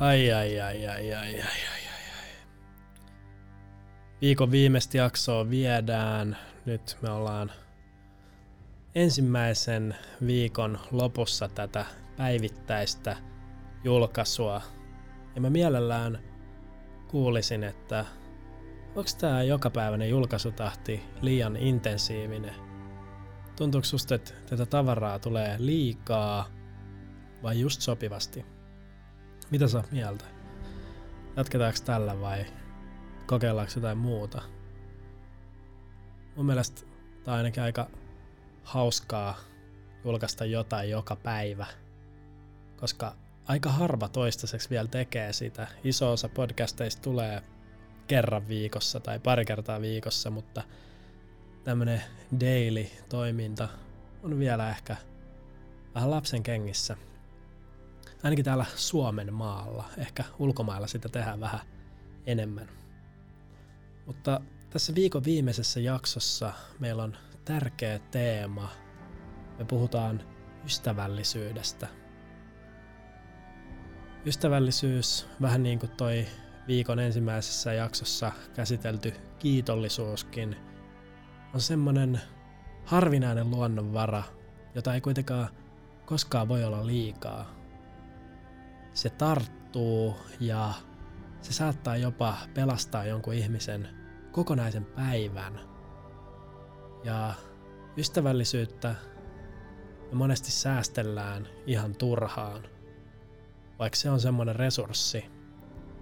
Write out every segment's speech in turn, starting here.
Ai, ai, ai, ai, ai, ai, ai, ai. ai Viikon viimeistä jaksoa viedään. Nyt me ollaan ensimmäisen viikon lopussa tätä päivittäistä julkaisua. Ja mä mielellään kuulisin, että onks tää jokapäiväinen julkaisutahti liian intensiivinen? Tuntuuko susta, että tätä tavaraa tulee liikaa vai just sopivasti? Mitä sä oot mieltä? Jatketaanko tällä vai kokeillaanko jotain muuta? Mun mielestä tää on ainakin aika hauskaa julkaista jotain joka päivä, koska aika harva toistaiseksi vielä tekee sitä. Iso osa podcasteista tulee kerran viikossa tai pari kertaa viikossa, mutta tämmönen daily-toiminta on vielä ehkä vähän lapsen kengissä – ainakin täällä Suomen maalla. Ehkä ulkomailla sitä tehdään vähän enemmän. Mutta tässä viikon viimeisessä jaksossa meillä on tärkeä teema. Me puhutaan ystävällisyydestä. Ystävällisyys, vähän niin kuin toi viikon ensimmäisessä jaksossa käsitelty kiitollisuuskin, on semmonen harvinainen luonnonvara, jota ei kuitenkaan koskaan voi olla liikaa se tarttuu ja se saattaa jopa pelastaa jonkun ihmisen kokonaisen päivän. Ja ystävällisyyttä me monesti säästellään ihan turhaan, vaikka se on semmoinen resurssi,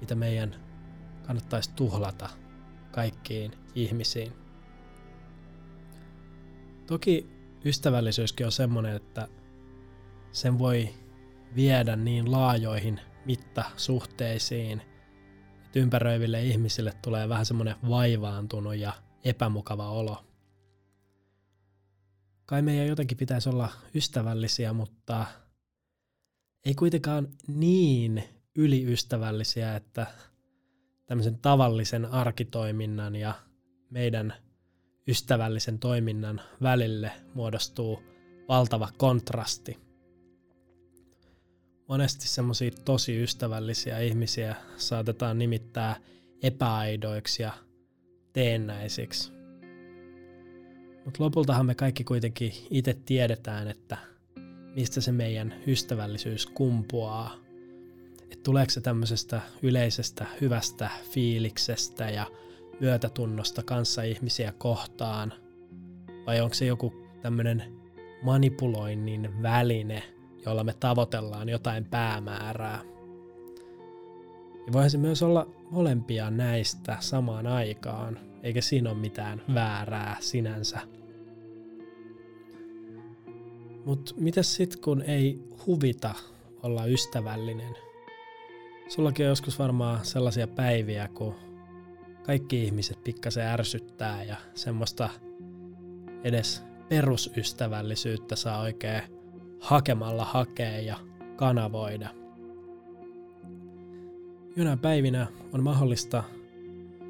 mitä meidän kannattaisi tuhlata kaikkiin ihmisiin. Toki ystävällisyyskin on semmoinen, että sen voi viedä niin laajoihin mittasuhteisiin, että ympäröiville ihmisille tulee vähän semmoinen vaivaantunut ja epämukava olo. Kai meidän jotenkin pitäisi olla ystävällisiä, mutta ei kuitenkaan niin yliystävällisiä, että tämmöisen tavallisen arkitoiminnan ja meidän ystävällisen toiminnan välille muodostuu valtava kontrasti monesti semmoisia tosi ystävällisiä ihmisiä saatetaan nimittää epäaidoiksi ja teennäisiksi. Mutta lopultahan me kaikki kuitenkin itse tiedetään, että mistä se meidän ystävällisyys kumpuaa. Että tuleeko se tämmöisestä yleisestä hyvästä fiiliksestä ja myötätunnosta kanssa ihmisiä kohtaan, vai onko se joku tämmöinen manipuloinnin väline – jolla me tavoitellaan jotain päämäärää. Ja voihan se myös olla molempia näistä samaan aikaan, eikä siinä ole mitään väärää sinänsä. Mutta mitäs sit kun ei huvita olla ystävällinen? Sullakin on joskus varmaan sellaisia päiviä, kun kaikki ihmiset pikkasen ärsyttää ja semmoista edes perusystävällisyyttä saa oikein hakemalla hakea ja kanavoida. Jonain päivinä on mahdollista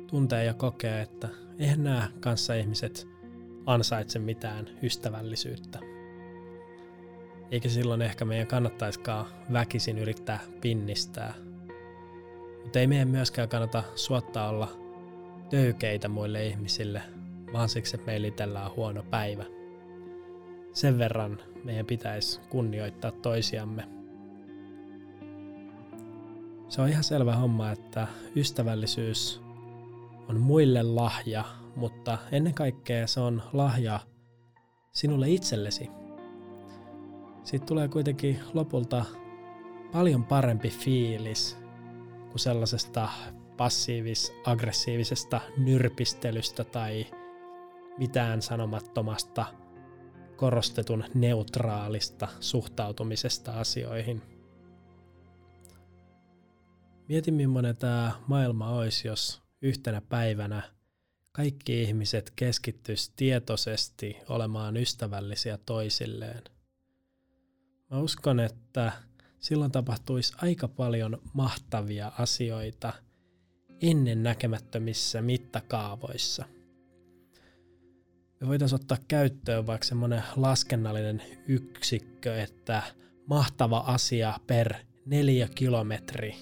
tuntea ja kokea, että eihän nämä ihmiset ansaitse mitään ystävällisyyttä. Eikä silloin ehkä meidän kannattaiskaan väkisin yrittää pinnistää. Mutta ei meidän myöskään kannata suottaa olla töykeitä muille ihmisille, vaan siksi, että meillä itsellään on huono päivä sen verran meidän pitäisi kunnioittaa toisiamme. Se on ihan selvä homma, että ystävällisyys on muille lahja, mutta ennen kaikkea se on lahja sinulle itsellesi. Siitä tulee kuitenkin lopulta paljon parempi fiilis kuin sellaisesta passiivis-aggressiivisesta nyrpistelystä tai mitään sanomattomasta – korostetun neutraalista suhtautumisesta asioihin. Mieti millainen tämä maailma olisi, jos yhtenä päivänä kaikki ihmiset keskittyisi tietoisesti olemaan ystävällisiä toisilleen. Mä uskon, että silloin tapahtuisi aika paljon mahtavia asioita ennen näkemättömissä mittakaavoissa – me voitaisiin ottaa käyttöön vaikka semmoinen laskennallinen yksikkö, että mahtava asia per neljä kilometri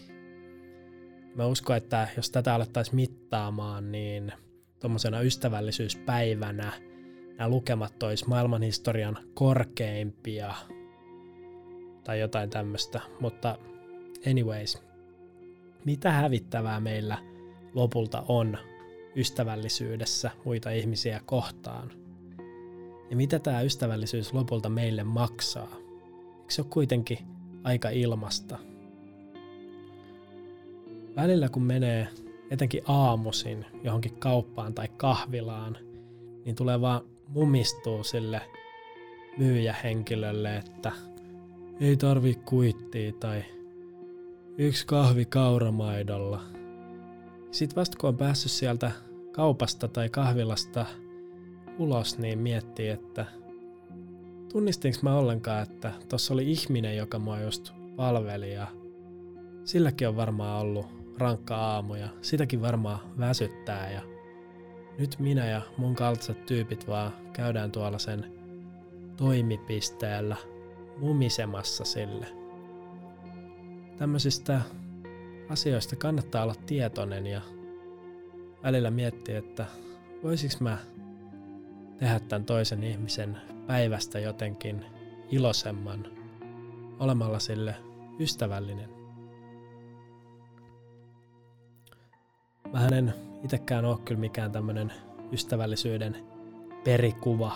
Mä uskon, että jos tätä alettaisiin mittaamaan, niin tuommoisena ystävällisyyspäivänä nämä lukemat olisi maailmanhistorian korkeimpia tai jotain tämmöistä. Mutta anyways, mitä hävittävää meillä lopulta on ystävällisyydessä muita ihmisiä kohtaan? Ja mitä tämä ystävällisyys lopulta meille maksaa? Eikö se ole kuitenkin aika ilmasta? Välillä kun menee etenkin aamuisin johonkin kauppaan tai kahvilaan, niin tulee vaan mumistuu sille myyjähenkilölle, että ei tarvi kuittia tai yksi kahvi kauramaidolla. Sitten vasta kun on päässyt sieltä kaupasta tai kahvilasta ulos, niin miettii, että tunnistinko mä ollenkaan, että tuossa oli ihminen, joka mua just palveli ja silläkin on varmaan ollut rankka aamu ja sitäkin varmaan väsyttää ja nyt minä ja mun kaltaiset tyypit vaan käydään tuolla sen toimipisteellä mumisemassa sille. Tämmöisistä asioista kannattaa olla tietoinen ja välillä miettiä, että voisiko mä tehdä tämän toisen ihmisen päivästä jotenkin iloisemman olemalla sille ystävällinen. Mä en itekään ole kyllä mikään tämmönen ystävällisyyden perikuva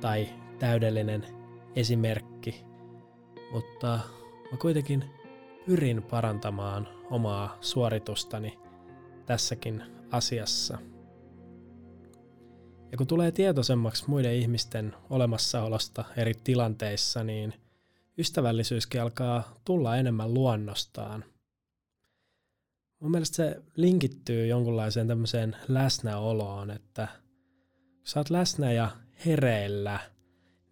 tai täydellinen esimerkki, mutta mä kuitenkin pyrin parantamaan omaa suoritustani tässäkin asiassa. Ja kun tulee tietoisemmaksi muiden ihmisten olemassaolosta eri tilanteissa, niin ystävällisyyskin alkaa tulla enemmän luonnostaan. Mun mielestä se linkittyy jonkunlaiseen tämmöiseen läsnäoloon, että kun sä oot läsnä ja hereillä,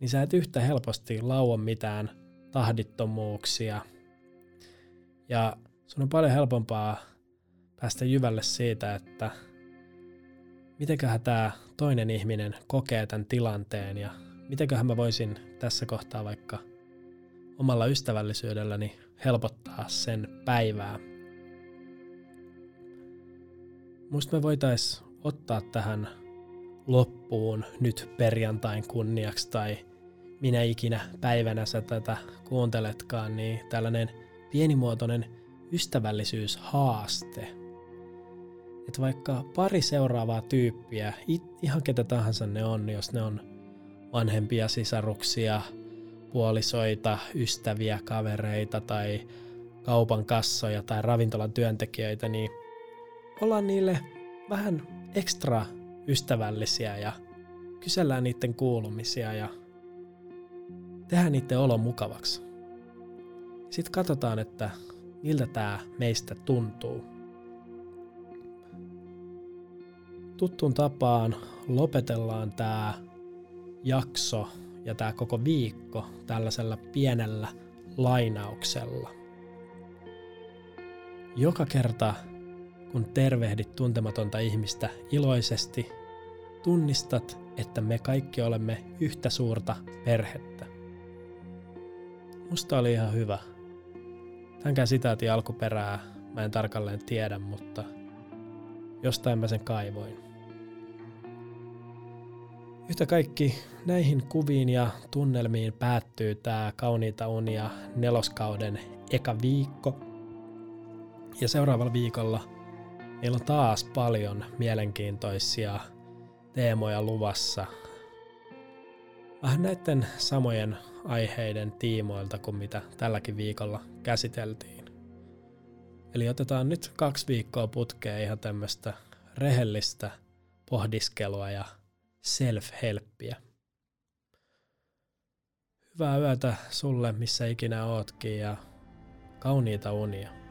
niin sä et yhtä helposti laua mitään tahdittomuuksia. Ja sun on paljon helpompaa päästä jyvälle siitä, että mitenköhän tämä toinen ihminen kokee tämän tilanteen ja mitenköhän mä voisin tässä kohtaa vaikka omalla ystävällisyydelläni helpottaa sen päivää. Musta me voitais ottaa tähän loppuun nyt perjantain kunniaksi tai minä ikinä päivänä sä tätä kuunteletkaan, niin tällainen pienimuotoinen ystävällisyyshaaste. Että vaikka pari seuraavaa tyyppiä, ihan ketä tahansa ne on, jos ne on vanhempia sisaruksia, puolisoita, ystäviä, kavereita tai kaupan kassoja tai ravintolan työntekijöitä, niin ollaan niille vähän ekstra ystävällisiä ja kysellään niiden kuulumisia ja tehdään niiden olo mukavaksi. Sitten katsotaan, että miltä tämä meistä tuntuu. Tuttuun tapaan lopetellaan tämä jakso ja tämä koko viikko tällaisella pienellä lainauksella. Joka kerta kun tervehdit tuntematonta ihmistä iloisesti, tunnistat, että me kaikki olemme yhtä suurta perhettä. Musta oli ihan hyvä. Tämänkään sitaatin alkuperää mä en tarkalleen tiedä, mutta jostain mä sen kaivoin. Yhtä kaikki näihin kuviin ja tunnelmiin päättyy tämä Kauniita unia neloskauden eka viikko. Ja seuraavalla viikolla – Meillä on taas paljon mielenkiintoisia teemoja luvassa. Vähän näiden samojen aiheiden tiimoilta kuin mitä tälläkin viikolla käsiteltiin. Eli otetaan nyt kaksi viikkoa putkeen ihan tämmöistä rehellistä pohdiskelua ja self-helppiä. Hyvää yötä sulle, missä ikinä ootkin ja kauniita unia.